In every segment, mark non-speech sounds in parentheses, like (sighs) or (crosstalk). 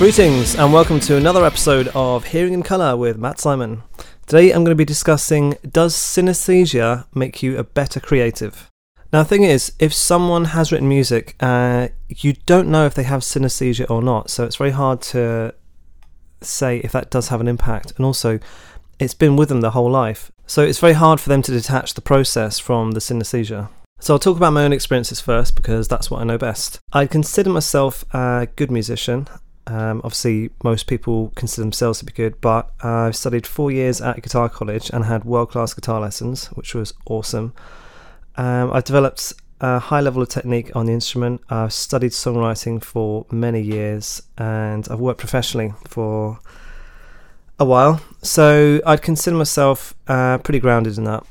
Greetings and welcome to another episode of Hearing in Colour with Matt Simon. Today I'm going to be discussing Does synesthesia make you a better creative? Now, the thing is, if someone has written music, uh, you don't know if they have synesthesia or not, so it's very hard to say if that does have an impact. And also, it's been with them the whole life, so it's very hard for them to detach the process from the synesthesia. So I'll talk about my own experiences first because that's what I know best. I consider myself a good musician. Um, obviously, most people consider themselves to be good, but I've studied four years at guitar college and had world class guitar lessons, which was awesome. Um, I've developed a high level of technique on the instrument. I've studied songwriting for many years and I've worked professionally for a while. So I'd consider myself uh, pretty grounded in that.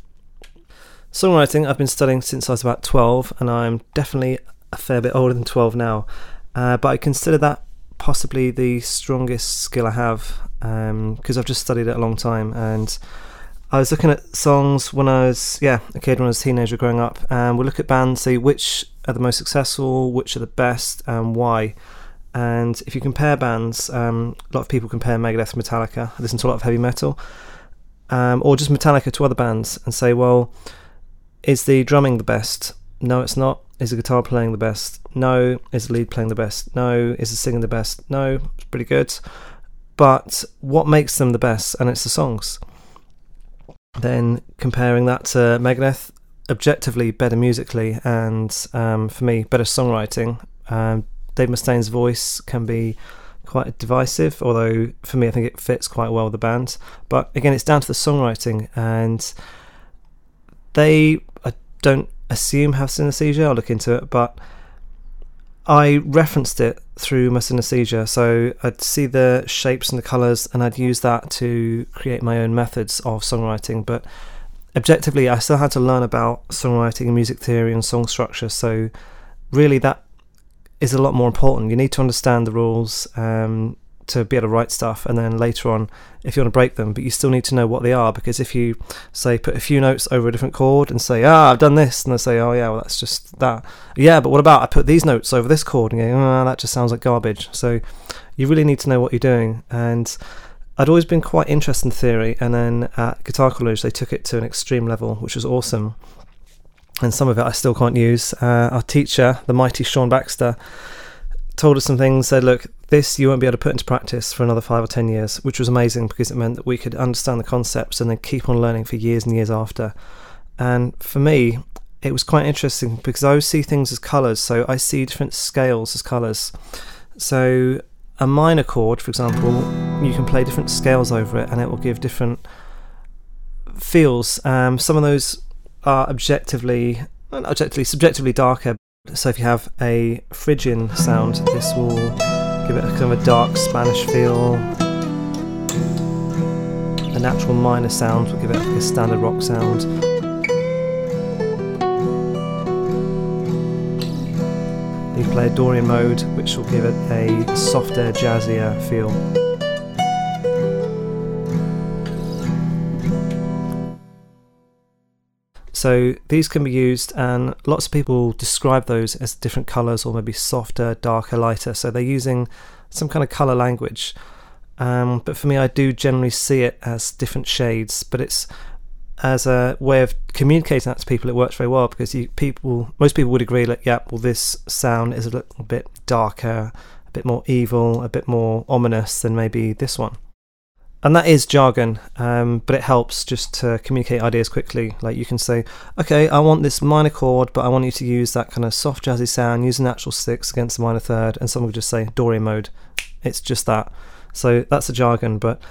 Songwriting, I've been studying since I was about 12, and I'm definitely a fair bit older than 12 now. Uh, but I consider that possibly the strongest skill I have because um, I've just studied it a long time. And I was looking at songs when I was, yeah, a kid, when I was a teenager growing up, and we look at bands, see which are the most successful, which are the best, and why. And if you compare bands, um, a lot of people compare Megadeth Metallica. I listen to a lot of heavy metal, um, or just Metallica to other bands, and say, well, is the drumming the best? No, it's not. Is the guitar playing the best? No. Is the lead playing the best? No. Is the singing the best? No. It's pretty good. But what makes them the best? And it's the songs. Then comparing that to Megadeth, objectively better musically, and um, for me, better songwriting. Um, Dave Mustaine's voice can be quite divisive, although for me, I think it fits quite well with the band. But again, it's down to the songwriting, and they I don't assume have synesthesia. I'll look into it, but I referenced it through my synesthesia. So I'd see the shapes and the colours, and I'd use that to create my own methods of songwriting. But objectively, I still had to learn about songwriting and music theory and song structure. So really, that is a lot more important. You need to understand the rules. Um, to be able to write stuff and then later on if you want to break them but you still need to know what they are because if you say put a few notes over a different chord and say ah I've done this and they say oh yeah well that's just that. Yeah but what about I put these notes over this chord and go oh that just sounds like garbage. So you really need to know what you're doing and I'd always been quite interested in theory and then at guitar college they took it to an extreme level which was awesome. And some of it I still can't use. Uh, our teacher the mighty Sean Baxter told us some things, said, look, this you won't be able to put into practice for another five or ten years, which was amazing because it meant that we could understand the concepts and then keep on learning for years and years after. And for me, it was quite interesting because I see things as colours, so I see different scales as colours. So a minor chord, for example, you can play different scales over it and it will give different feels. Um, some of those are objectively, objectively, subjectively darker, so if you have a Phrygian sound, this will give it a kind of a dark Spanish feel. A natural minor sounds will give it a standard rock sound. You play a Dorian mode, which will give it a softer, jazzier feel. So these can be used, and lots of people describe those as different colors or maybe softer, darker, lighter. So they're using some kind of color language. Um, but for me, I do generally see it as different shades, but it's as a way of communicating that to people, it works very well because you, people, most people would agree that, yeah, well, this sound is a little bit darker, a bit more evil, a bit more ominous than maybe this one and that is jargon, um, but it helps just to communicate ideas quickly. Like you can say, okay, I want this minor chord, but I want you to use that kind of soft jazzy sound, use a natural six against the minor third, and someone would just say Dorian mode. It's just that. So that's a jargon, but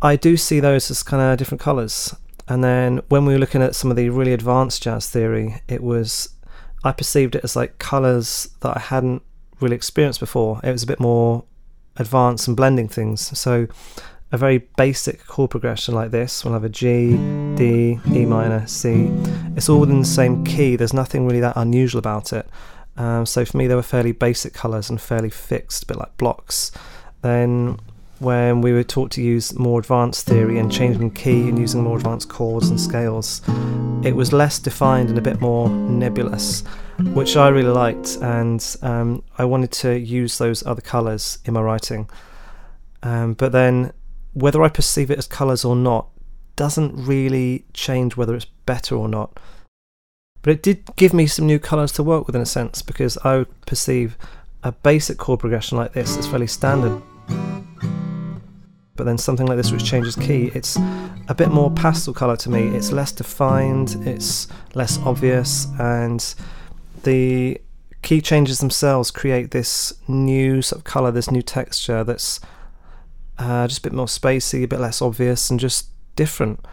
I do see those as kind of different colours. And then when we were looking at some of the really advanced jazz theory, it was I perceived it as like colours that I hadn't really experienced before. It was a bit more advance and blending things. So a very basic chord progression like this we'll have a G, D, E minor, C. It's all within the same key. There's nothing really that unusual about it. Um, so for me, they were fairly basic colours and fairly fixed, a bit like blocks. Then when we were taught to use more advanced theory and changing key and using more advanced chords and scales, it was less defined and a bit more nebulous, which I really liked, and um, I wanted to use those other colours in my writing. Um, but then, whether I perceive it as colours or not doesn't really change whether it's better or not. But it did give me some new colours to work with in a sense, because I perceive a basic chord progression like this as fairly standard but then something like this which changes key, it's a bit more pastel colour to me. It's less defined, it's less obvious, and the key changes themselves create this new sort of colour, this new texture that's uh, just a bit more spacey, a bit less obvious, and just different.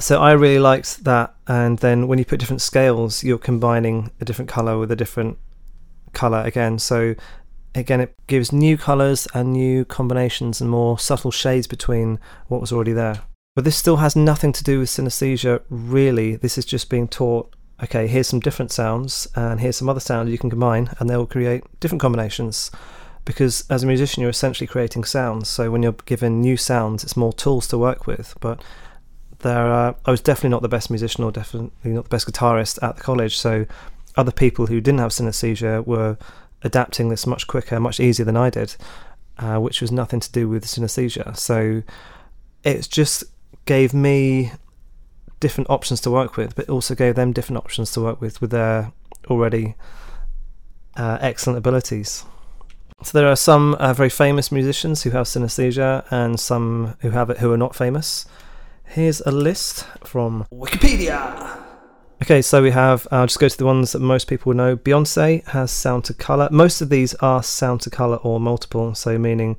So I really liked that. And then when you put different scales, you're combining a different colour with a different colour again. So again, it gives new colours and new combinations and more subtle shades between what was already there. But this still has nothing to do with synesthesia, really. This is just being taught okay, here's some different sounds, and here's some other sounds you can combine, and they'll create different combinations. Because as a musician, you're essentially creating sounds. So when you're given new sounds, it's more tools to work with. But there, are, I was definitely not the best musician or definitely not the best guitarist at the college. So other people who didn't have synesthesia were adapting this much quicker, much easier than I did, uh, which was nothing to do with synesthesia. So it just gave me different options to work with, but also gave them different options to work with with their already uh, excellent abilities. So there are some uh, very famous musicians who have synesthesia, and some who have it who are not famous. Here's a list from Wikipedia. Okay, so we have, I'll just go to the ones that most people know. Beyonce has sound to colour. Most of these are sound to colour or multiple, so meaning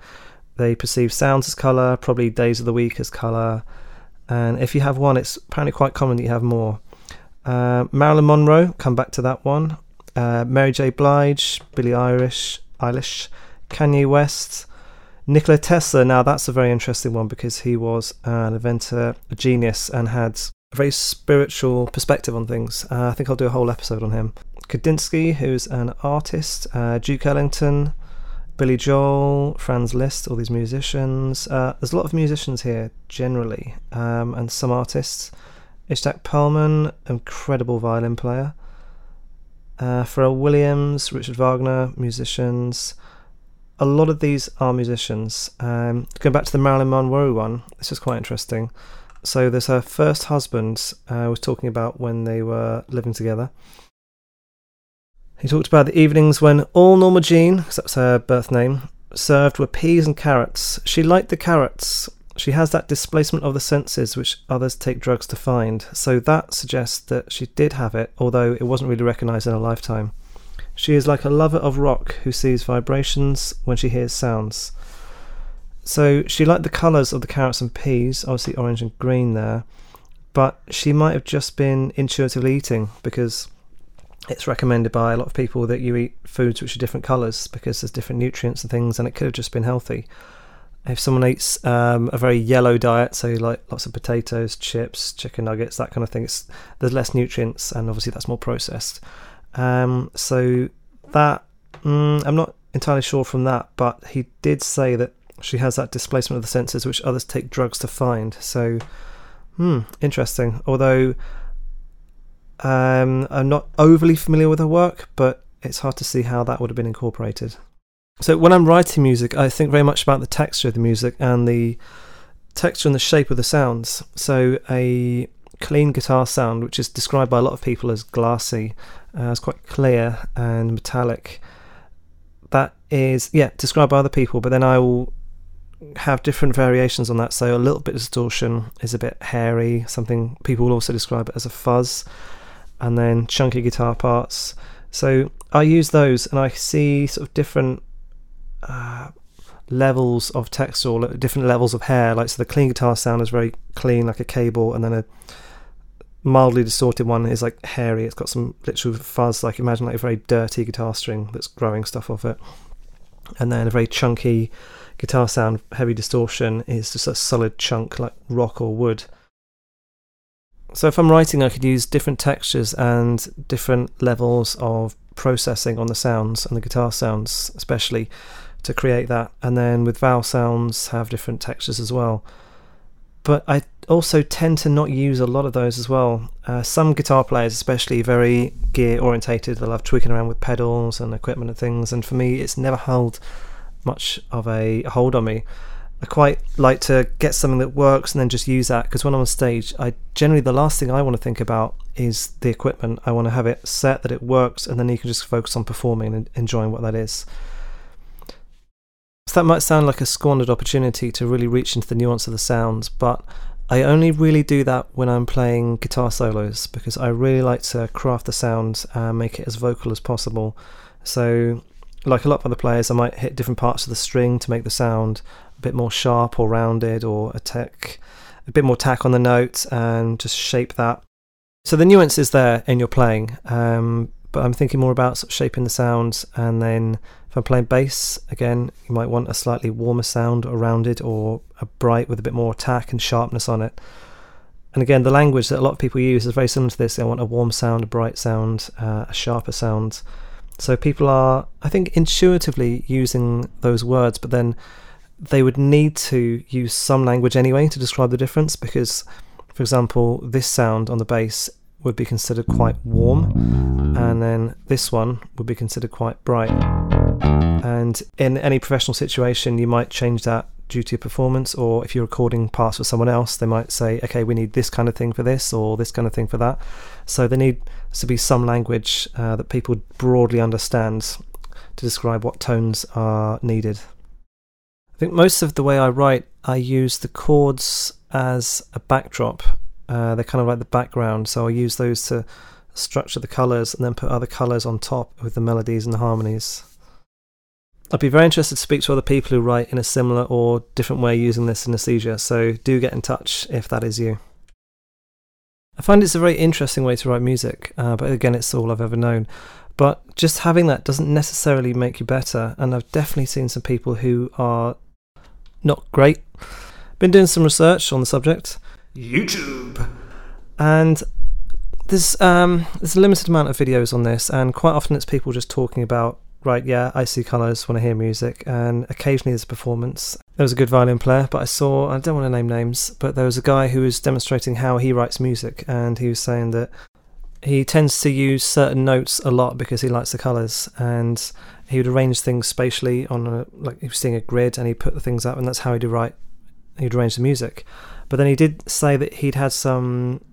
they perceive sounds as colour, probably days of the week as colour. And if you have one, it's apparently quite common that you have more. Uh, Marilyn Monroe, come back to that one. Uh, Mary J. Blige, Billie Irish, Eilish, Kanye West, Nikola Tesla. Now that's a very interesting one because he was an inventor, a genius, and had very spiritual perspective on things. Uh, I think I'll do a whole episode on him. Kandinsky, who's an artist, uh, Duke Ellington, Billy Joel, Franz Liszt, all these musicians. Uh, there's a lot of musicians here generally, um, and some artists. Itzhak Perlman, incredible violin player. Uh, Pharrell Williams, Richard Wagner, musicians. A lot of these are musicians. Um, going back to the Marilyn Monroe one, this is quite interesting. So there's her first husband. I uh, was talking about when they were living together. He talked about the evenings when all Norma Jean, because that's her birth name, served were peas and carrots. She liked the carrots. She has that displacement of the senses which others take drugs to find, so that suggests that she did have it, although it wasn't really recognised in her lifetime. She is like a lover of rock who sees vibrations when she hears sounds. So she liked the colours of the carrots and peas, obviously orange and green there, but she might have just been intuitively eating because it's recommended by a lot of people that you eat foods which are different colours because there's different nutrients and things, and it could have just been healthy. If someone eats um, a very yellow diet, so like lots of potatoes, chips, chicken nuggets, that kind of thing, there's less nutrients, and obviously that's more processed. Um, so that mm, I'm not entirely sure from that, but he did say that she has that displacement of the senses which others take drugs to find. So, hmm, interesting. Although um, I'm not overly familiar with her work, but it's hard to see how that would have been incorporated. So, when I'm writing music, I think very much about the texture of the music and the texture and the shape of the sounds. So, a clean guitar sound, which is described by a lot of people as glassy, uh, as quite clear and metallic. That is, yeah, described by other people, but then I will have different variations on that. So a little bit of distortion is a bit hairy. Something people will also describe it as a fuzz, and then chunky guitar parts. So I use those, and I see sort of different uh, levels of texture, different levels of hair. Like so, the clean guitar sound is very clean, like a cable, and then a mildly distorted one is like hairy. It's got some literal fuzz, like imagine like a very dirty guitar string that's growing stuff off it, and then a very chunky guitar sound, heavy distortion, is just a solid chunk like rock or wood. So if I'm writing, I could use different textures and different levels of processing on the sounds and the guitar sounds, especially to create that, and then with vowel sounds have different textures as well. But I also tend to not use a lot of those as well. Uh, some guitar players, especially very gear orientated, they love tweaking around with pedals and equipment and things. And for me, it's never held much of a hold on me. I quite like to get something that works and then just use that because when I'm on stage, I generally the last thing I want to think about is the equipment. I want to have it set that it works, and then you can just focus on performing and enjoying what that is. So that might sound like a squandered opportunity to really reach into the nuance of the sounds, but I only really do that when I'm playing guitar solos because I really like to craft the sound and make it as vocal as possible. So, like a lot of other players, I might hit different parts of the string to make the sound a bit more sharp or rounded or attack a bit more tack on the note and just shape that. So the nuance is there in your playing, um, but I'm thinking more about sort of shaping the sound and then if I'm playing bass, again, you might want a slightly warmer sound or rounded or a bright with a bit more attack and sharpness on it. And again, the language that a lot of people use is very similar to this. They want a warm sound, a bright sound, uh, a sharper sound. So people are, I think, intuitively using those words, but then they would need to use some language anyway to describe the difference because, for example, this sound on the bass would be considered quite warm, and then this one would be considered quite bright. And in any professional situation, you might change that due to performance, or if you're recording parts for someone else, they might say, okay, we need this kind of thing for this, or this kind of thing for that. So there needs to be some language uh, that people broadly understand to describe what tones are needed. I think most of the way I write, I use the chords as a backdrop. Uh, they're kind of like the background, so I use those to structure the colours and then put other colours on top with the melodies and the harmonies. I'd be very interested to speak to other people who write in a similar or different way using this synesthesia, so do get in touch if that is you. I find it's a very interesting way to write music, uh, but again, it's all I've ever known. But just having that doesn't necessarily make you better, and I've definitely seen some people who are not great. Been doing some research on the subject. YouTube. And there's um, there's a limited amount of videos on this, and quite often it's people just talking about right, yeah, I see colours when I hear music, and occasionally there's a performance. There was a good violin player, but I saw, I don't want to name names, but there was a guy who was demonstrating how he writes music, and he was saying that he tends to use certain notes a lot because he likes the colours, and he would arrange things spatially on a, like he was seeing a grid, and he put the things up, and that's how he'd write, he'd arrange the music. But then he did say that he'd had some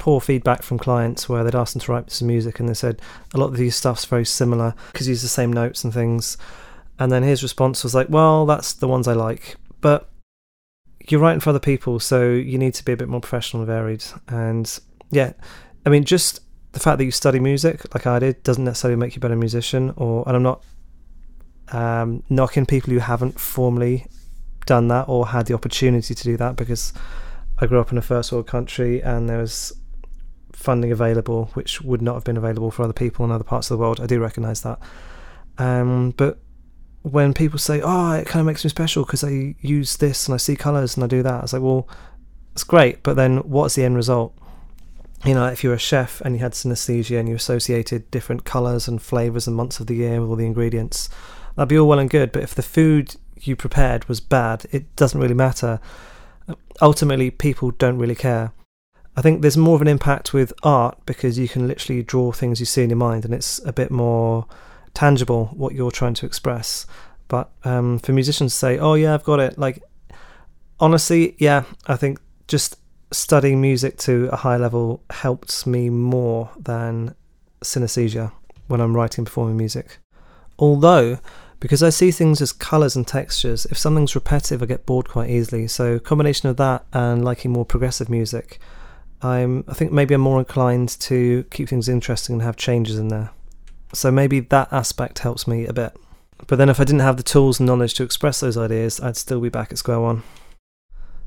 poor feedback from clients where they'd asked them to write some music and they said a lot of these stuff's very similar because you use the same notes and things. And then his response was like, well, that's the ones I like. But you're writing for other people, so you need to be a bit more professional and varied. And yeah, I mean, just the fact that you study music like I did doesn't necessarily make you a better musician. Or and I'm not um, knocking people who haven't formally done that or had the opportunity to do that because I grew up in a first world country and there was funding available, which would not have been available for other people in other parts of the world. I do recognise that. Um, but when people say, "Oh, it kind of makes me special because I use this and I see colours and I do that," I was like, "Well, it's great, but then what's the end result?" You know, if you're a chef and you had synesthesia and you associated different colours and flavours and months of the year with all the ingredients, that'd be all well and good. But if the food you prepared was bad, it doesn't really matter. Ultimately, people don't really care. I think there's more of an impact with art because you can literally draw things you see in your mind and it's a bit more tangible what you're trying to express. But um, for musicians to say, oh, yeah, I've got it, like, honestly, yeah, I think just studying music to a high level helps me more than synesthesia when I'm writing performing music. Although, because I see things as colours and textures, if something's repetitive, I get bored quite easily. So, combination of that and liking more progressive music I'm I think maybe I'm more inclined to keep things interesting and have changes in there. So maybe that aspect helps me a bit. But then if I didn't have the tools and knowledge to express those ideas, I'd still be back at square one.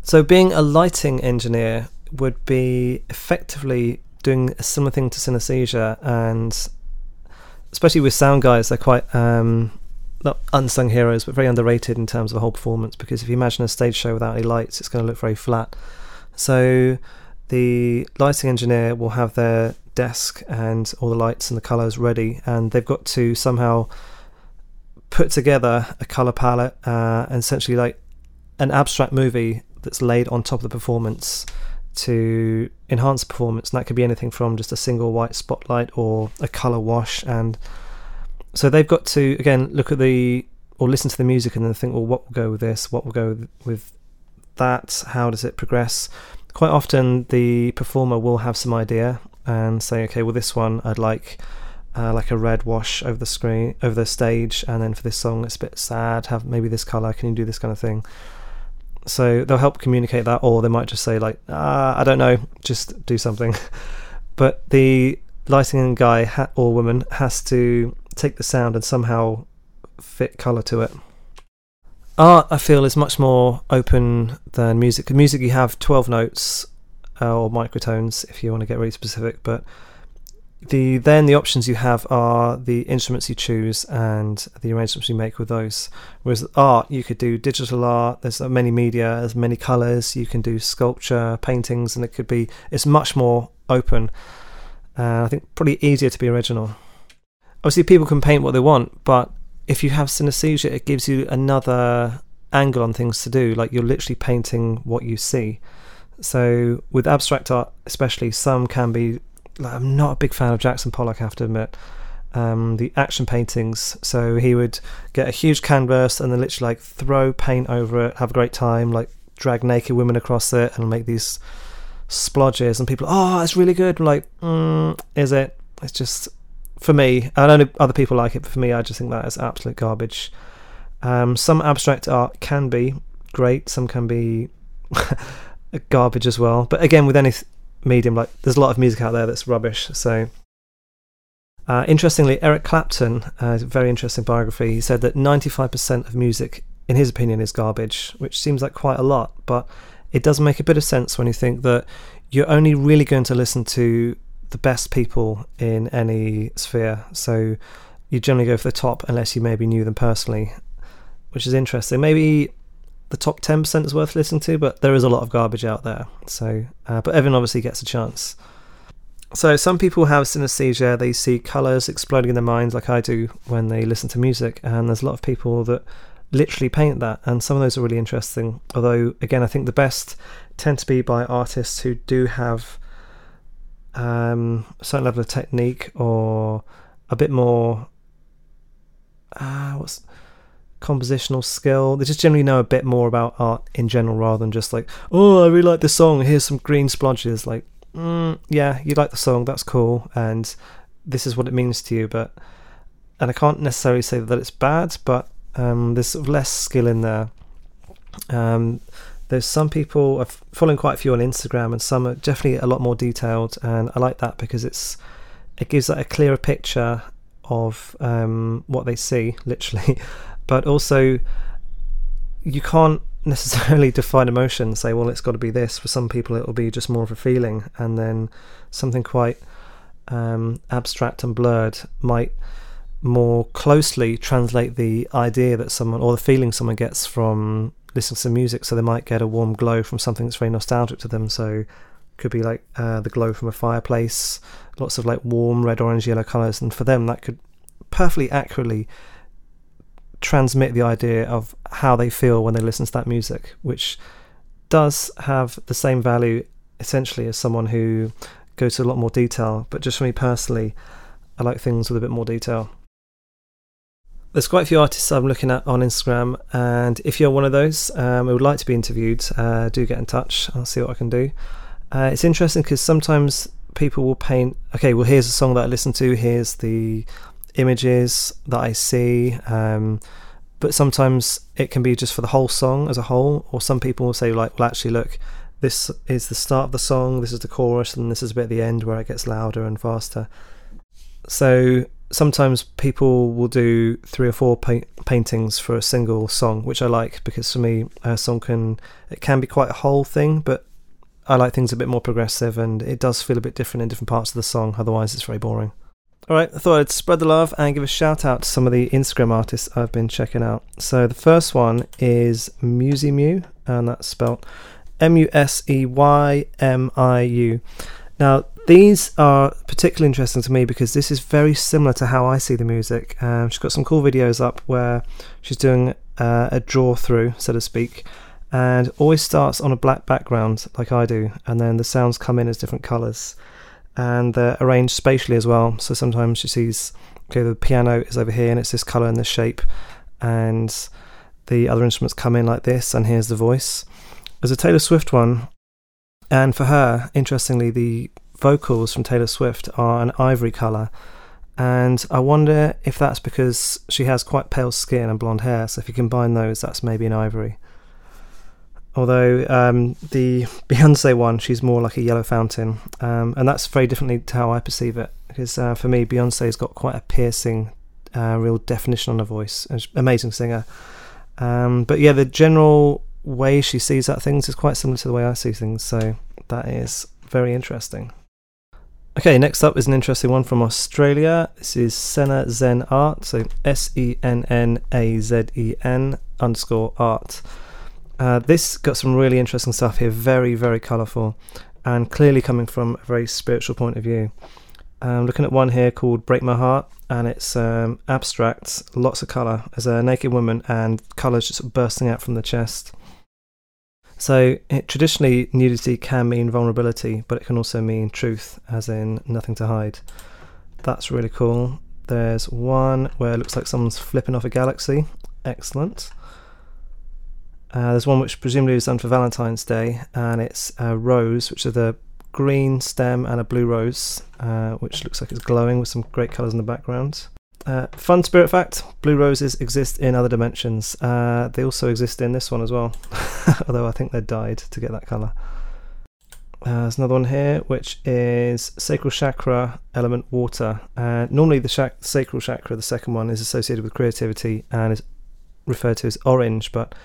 So being a lighting engineer would be effectively doing a similar thing to synesthesia and especially with sound guys, they're quite um, not unsung heroes, but very underrated in terms of the whole performance. Because if you imagine a stage show without any lights, it's going to look very flat. So the lighting engineer will have their desk and all the lights and the colors ready, and they've got to somehow put together a color palette uh, and essentially like an abstract movie that's laid on top of the performance to enhance performance. And that could be anything from just a single white spotlight or a color wash. And so they've got to again look at the or listen to the music and then think, well, what will go with this? What will go with that? How does it progress? Quite often, the performer will have some idea and say, okay, well, this one I'd like. Uh, like a red wash over the screen, over the stage, and then for this song it's a bit sad. Have maybe this color. Can you do this kind of thing? So they'll help communicate that, or they might just say like, ah, I don't know, just do something. (laughs) but the lighting guy ha- or woman has to take the sound and somehow fit color to it. Art, I feel, is much more open than music. Music, you have twelve notes uh, or microtones if you want to get really specific, but the then the options you have are the instruments you choose and the arrangements you make with those. Whereas art, you could do digital art. There's many media, there's many colors. You can do sculpture, paintings, and it could be. It's much more open. Uh, I think probably easier to be original. Obviously, people can paint what they want, but if you have synesthesia, it gives you another angle on things to do. Like you're literally painting what you see. So with abstract art, especially, some can be like, I'm not a big fan of Jackson Pollock, I have to admit. Um, the action paintings. So he would get a huge canvas and then literally like throw paint over it, have a great time, like drag naked women across it and make these splodges. And people, oh, it's really good. I'm like, mm, is it? It's just for me. I know other people like it, but for me, I just think that is absolute garbage. Um, some abstract art can be great. Some can be (laughs) garbage as well. But again, with any medium. Like there's a lot of music out there that's rubbish. So uh, interestingly, Eric Clapton, uh, very interesting biography. He said that 95% of music, in his opinion, is garbage, which seems like quite a lot, but it does make a bit of sense when you think that you're only really going to listen to the best people in any sphere. So you generally go for the top unless you maybe knew them personally, which is interesting. Maybe the top 10% is worth listening to, but there is a lot of garbage out there. So, uh, but everyone obviously gets a chance. So, some people have synesthesia, they see colours exploding in their minds, like I do when they listen to music, and there's a lot of people that literally paint that, and some of those are really interesting. Although, again, I think the best tend to be by artists who do have um, a certain level of technique or a bit more. Uh, what's compositional skill. They just generally know a bit more about art in general rather than just like, oh, I really like this song. Here's some green splodges. Like, mm, yeah, you like the song. That's cool. And this is what it means to you. But, and I can't necessarily say that it's bad, but um, there's sort of less skill in there. Um, there's some people I've following quite a few on Instagram, and some are definitely a lot more detailed, and I like that because it's it gives that a clearer picture of um, what they see, (laughs) literally, but also you can't necessarily (laughs) define emotion and say well it's got to be this. For some people it will be just more of a feeling and then something quite um, abstract and blurred might more closely translate the idea that someone or the feeling someone gets from listening to some music so they might get a warm glow from something that's very nostalgic to them so could be like uh, the glow from a fireplace lots of like warm red orange yellow colors and for them that could perfectly accurately transmit the idea of how they feel when they listen to that music, which does have the same value essentially as someone who goes to a lot more detail. But just for me personally, I like things with a bit more detail. There's quite a few artists I'm looking at on Instagram, and if you're one of those um, who would like to be interviewed, uh, do get in touch. I'll see what I can do. Uh, it's interesting because sometimes people will paint. Okay, well, here's a song that I listen to. Here's the images that I see. Um, but sometimes it can be just for the whole song as a whole, or some people will say, like, well, actually, look, this is the start of the song, this is the chorus, and this is a bit at the end where it gets louder and faster. So sometimes people will do three or four pa- paintings for a single song, which I like because for me, a song can it can be quite a whole thing, but I like things a bit more progressive, and it does feel a bit different in different parts of the song. Otherwise, it's very boring. All right, I thought I'd spread the love and give a shout out to some of the Instagram artists I've been checking out. So the first one is Museymiu, and that's spelled M U S E Y M I U. Now, these are particularly interesting to me because this is very similar to how I see the music. Um, she's got some cool videos up where she's doing uh, a draw through, so to speak, and always starts on a black background like I do, and then the sounds come in as different colours, and they're arranged spatially as well. So sometimes she sees, okay, the piano is over here and it's this colour and this shape, and the other instruments come in like this, and here's the voice. There's a Taylor Swift one, and for her, interestingly, the vocals from Taylor Swift are an ivory colour. And I wonder if that's because she has quite pale skin and blonde hair. So if you combine those, that's maybe an ivory. Although um, the (laughs) Beyonce one, she's more like a yellow fountain. Um, and that's very differently to how I perceive it. Because uh, for me, Beyonce's got quite a piercing, uh, real definition on her voice. Amazing singer. Um, but yeah, the general way she sees that things is quite similar to the way I see things. So that is very interesting. Okay, next up is an interesting one from Australia. This is Senna Zen Art, so S E N N A Z E N underscore art. Uh, this got some really interesting stuff here, very, very colourful, and clearly coming from a very spiritual point of view. I'm looking at one here called Break My Heart, and it's um, abstract, lots of colour. There's a naked woman, and colours just bursting out from the chest. So, it, traditionally, nudity can mean vulnerability, but it can also mean truth, as in nothing to hide. That's really cool. There's one where it looks like someone's flipping off a galaxy. Excellent. Uh, there's one which presumably was done for Valentine's Day, and it's a rose, which is the green stem and a blue rose, uh, which looks like it's glowing with some great colours in the background. Uh, fun spirit fact blue roses exist in other dimensions. Uh, they also exist in this one as well, (laughs) although I think they dyed to get that colour. Uh, there's another one here, which is sacral chakra element water. Uh, normally, the shak- sacral chakra, the second one, is associated with creativity and is referred to as orange, but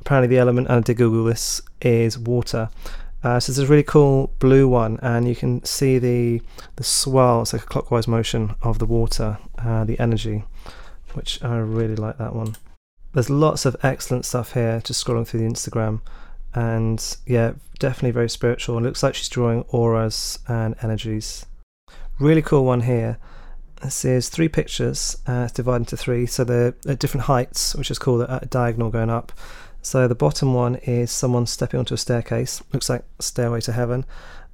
apparently the element, and I did Google this, is water. Uh, so there's a really cool blue one, and you can see the the swell. It's like a clockwise motion of the water, uh, the energy, which I really like that one. There's lots of excellent stuff here. Just scrolling through the Instagram, and yeah, definitely very spiritual. It looks like she's drawing auras and energies. Really cool one here. This is three pictures. Uh, it's divided into three, so they're at different heights, which is called a diagonal going up. So the bottom one is someone stepping onto a staircase, looks like stairway to heaven,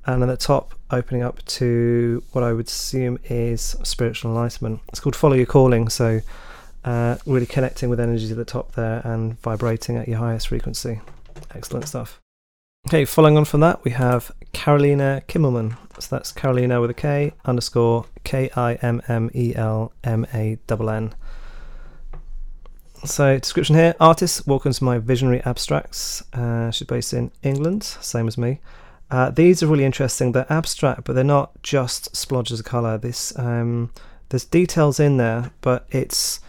and at the top opening up to what I would assume is spiritual enlightenment. It's called Follow Your Calling, so uh, really connecting with energies at the top there and vibrating at your highest frequency. Excellent stuff. Okay, following on from that, we have Karolina Kimmelman. So that's Karolina with a K underscore K I M M E L M A N N. So, description here artist, welcome to my visionary abstracts. Uh, she's based in England, same as me. Uh, these are really interesting. They're abstract, but they're not just splodges of colour. This um, there's details in there, but it's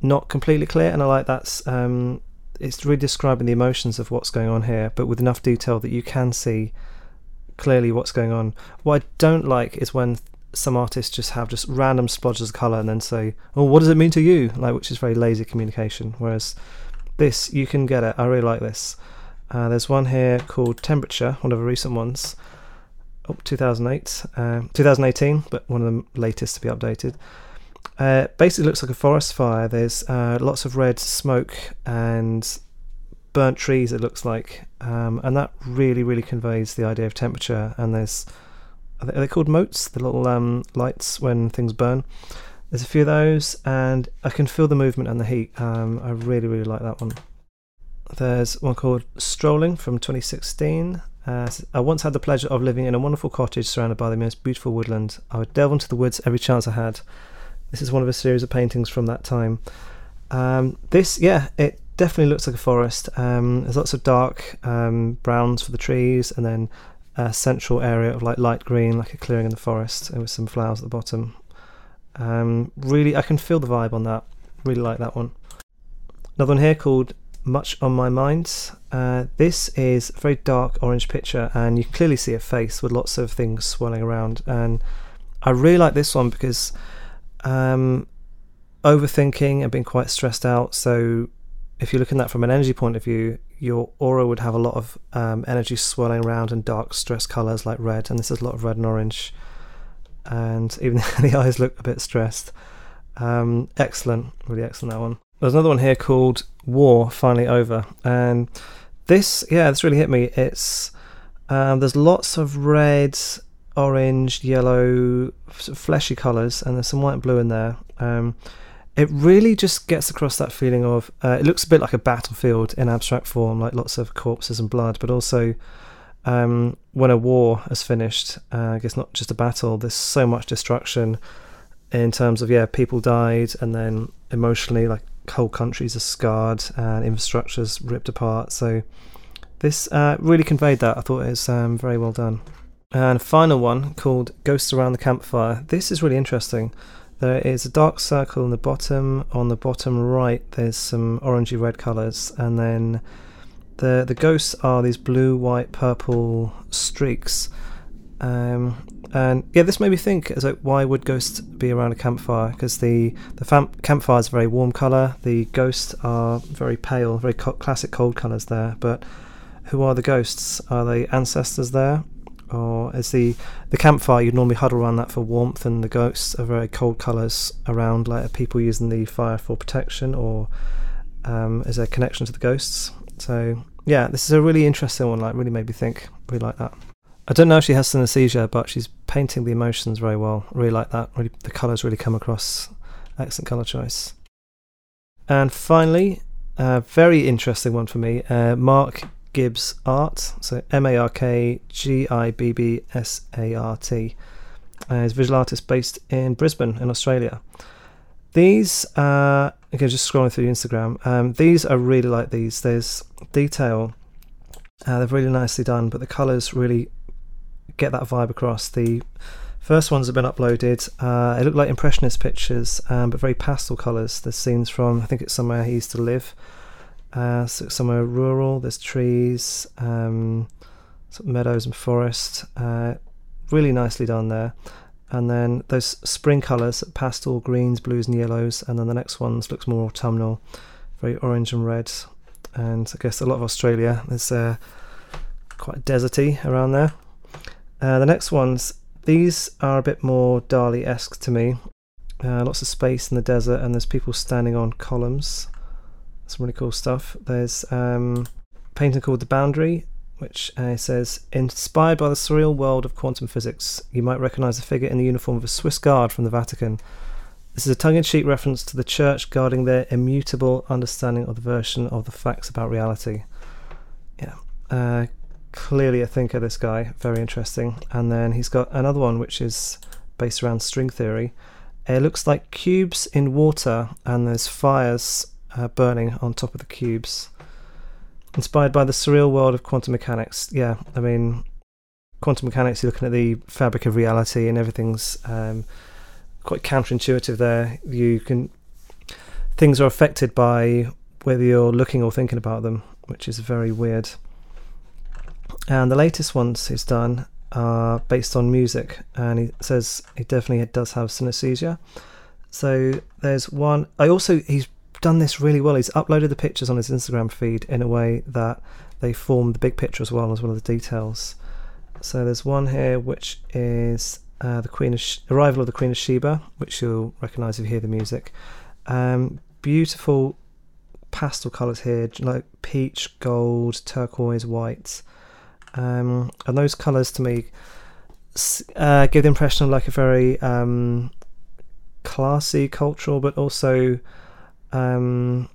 not completely clear, and I like that's um, it's really describing the emotions of what's going on here, but with enough detail that you can see clearly what's going on. What I don't like is when some artists just have just random splodges of color and then say, "Oh, what does it mean to you?" Like, which is very lazy communication. Whereas this, you can get it. I really like this. Uh, there's one here called Temperature, one of the recent ones. Oh, 2008, uh, 2018, but one of the latest to be updated. Uh, basically, looks like a forest fire. There's uh, lots of red smoke and burnt trees. It looks like, um, and that really, really conveys the idea of temperature. And there's are they, are they called motes? The little um, lights when things burn. There's a few of those, and I can feel the movement and the heat. Um, I really, really like that one. There's one called Strolling from 2016. Uh, I once had the pleasure of living in a wonderful cottage surrounded by the most beautiful woodland. I would delve into the woods every chance I had. This is one of a series of paintings from that time. Um, this, yeah, it definitely looks like a forest. Um, there's lots of dark um, browns for the trees, and then a central area of like light green, like a clearing in the forest, with some flowers at the bottom. Um, really, I can feel the vibe on that. Really like that one. Another one here called Much on My Mind. Uh, this is a very dark orange picture, and you can clearly see a face with lots of things swirling around. And I really like this one because um, overthinking and being quite stressed out. So if you're looking at that from an energy point of view, your aura would have a lot of um, energy swirling around and dark stress colors like red, and this is a lot of red and orange, and even (laughs) the eyes look a bit stressed. Um, excellent, really excellent that one. There's another one here called War Finally Over, and this, yeah, this really hit me. It's um, there's lots of red, orange, yellow, fleshy colours, and there's some white and blue in there. Um, it really just gets across that feeling of uh, it looks a bit like a battlefield in abstract form, like lots of corpses and blood, but also um, when a war has finished, uh, I guess not just a battle, there's so much destruction in terms of, yeah, people died, and then emotionally, like whole countries are scarred and infrastructure's ripped apart. So this uh, really conveyed that. I thought it was um, very well done. And final one called Ghosts Around the Campfire. This is really interesting. There is a dark circle in the bottom. On the bottom right, there's some orangey red colours, and then the the ghosts are these blue, white, purple streaks. Um, and yeah, this made me think: as like, why would ghosts be around a campfire? Because the the fam- campfire is a very warm color. The ghosts are very pale, very co- classic cold colors there. But who are the ghosts? Are they ancestors there, or is the the campfire you'd normally huddle around that for warmth, and the ghosts are very cold colors around, like people using the fire for protection, or um, is there a connection to the ghosts? So yeah, this is a really interesting one. Like, really made me think. Really like that. I don't know if she has synesthesia, but she's painting the emotions very well. I really like that. Really, the colours really come across. Excellent colour choice. And finally, a very interesting one for me. Uh, Mark Gibbs Art. So M A R K G I B B S A R T. Uh, he's a visual artist based in Brisbane, in Australia. These, uh, again, just scrolling through Instagram. Um, these are really like these. There's detail. Uh, they're really nicely done, but the colours really get that vibe across. The first ones have been uploaded. Uh, they look like impressionist pictures, um, but very pastel colours. There's scenes from I think it's somewhere he used to live, uh, so somewhere rural. There's trees, um, meadows and forest. Uh, really nicely done there. And then those spring colours, pastel greens, blues, and yellows. And then the next ones looks more autumnal, very orange and red. And I guess a lot of Australia is uh, quite deserty around there. Uh, the next ones, these are a bit more Dali esque to me. Uh, lots of space in the desert, and there's people standing on columns. Some really cool stuff. There's um, a painting called The Boundary, which uh, says Inspired by the surreal world of quantum physics, you might recognize a figure in the uniform of a Swiss guard from the Vatican. This is a tongue in cheek reference to the church guarding their immutable understanding of the version of the facts about reality. Yeah. Uh, clearly a thinker, this guy. Very interesting. And then he's got another one which is based around string theory. It looks like cubes in water, and there's fires uh, burning on top of the cubes. Inspired by the surreal world of quantum mechanics. Yeah, I mean, quantum mechanics, you're looking at the fabric of reality, and everything's um, quite counterintuitive there. You can. Things are affected by whether you're looking or thinking about them, which is very weird. And the latest ones he's done are based on music, and he says he definitely does have synesthesia. So there's one. I also he's done this really well. He's uploaded the pictures on his Instagram feed in a way that they form the big picture as well as well as the details. So there's one here which is uh, the Queen of Sh- arrival of the Queen of Sheba, which you'll recognise if you hear the music. Um, beautiful pastel colours here, like peach, gold, turquoise, white. Um, and those colours to me uh, give the impression of like a very um, classy, cultural, but also um,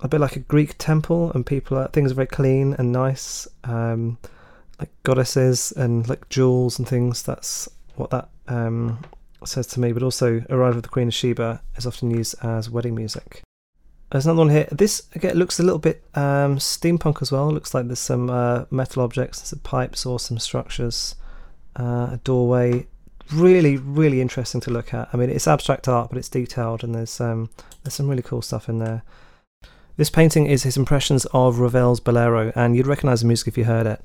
a bit like a Greek temple, and people are, things are very clean and nice, um, like goddesses and like jewels and things. That's what that um, says to me. But also, Arrival of the Queen of Sheba is often used as wedding music. There's another one here. This again looks a little bit um, steampunk as well. Looks like there's some uh, metal objects, some pipes or some structures, uh, a doorway. Really, really interesting to look at. I mean, it's abstract art, but it's detailed, and there's um, there's some really cool stuff in there. This painting is his impressions of Ravel's Bolero, and you'd recognise the music if you heard it.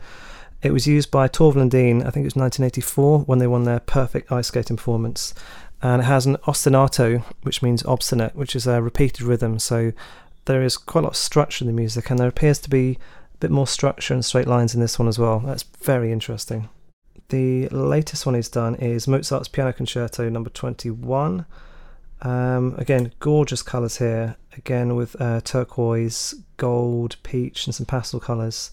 It was used by Torvill and Dean, I think it was 1984, when they won their perfect ice skating performance and it has an ostinato, which means obstinate, which is a repeated rhythm. So there is quite a lot of structure in the music, and there appears to be a bit more structure and straight lines in this one as well. That's very interesting. The latest one he's done is Mozart's Piano Concerto number 21. Um, again, gorgeous colours here. Again, with uh, turquoise, gold, peach, and some pastel colours.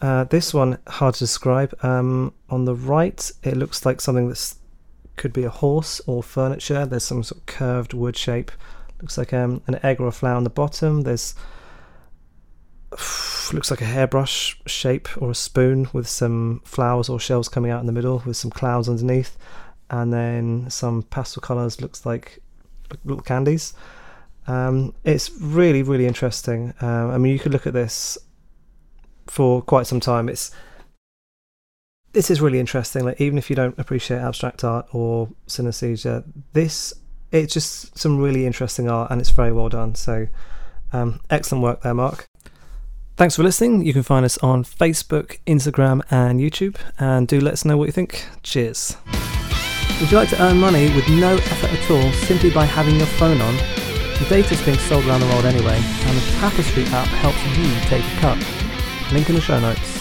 Uh, this one hard to describe. Um, on the right, it looks like something that could be a horse or furniture. There's some sort of curved wood shape. Looks like um, an egg or a flower on the bottom. There's (sighs) looks like a hairbrush shape or a spoon with some flowers or shells coming out in the middle with some clouds underneath, and then some pastel colours. Looks like little candies. Um, it's really really interesting. Um, I mean, you could look at this for quite some time. It's this is really interesting. Like even if you don't appreciate abstract art or synesthesia, this it's just some really interesting art and it's very well done. So um, excellent work there, Mark. Thanks for listening. You can find us on Facebook, Instagram, and YouTube, and do let us know what you think. Cheers. Would you like to earn money with no effort at all simply by having your phone on? The data is being sold around the world anyway, and the Tapestri app helps you take a cut. Link in the show notes.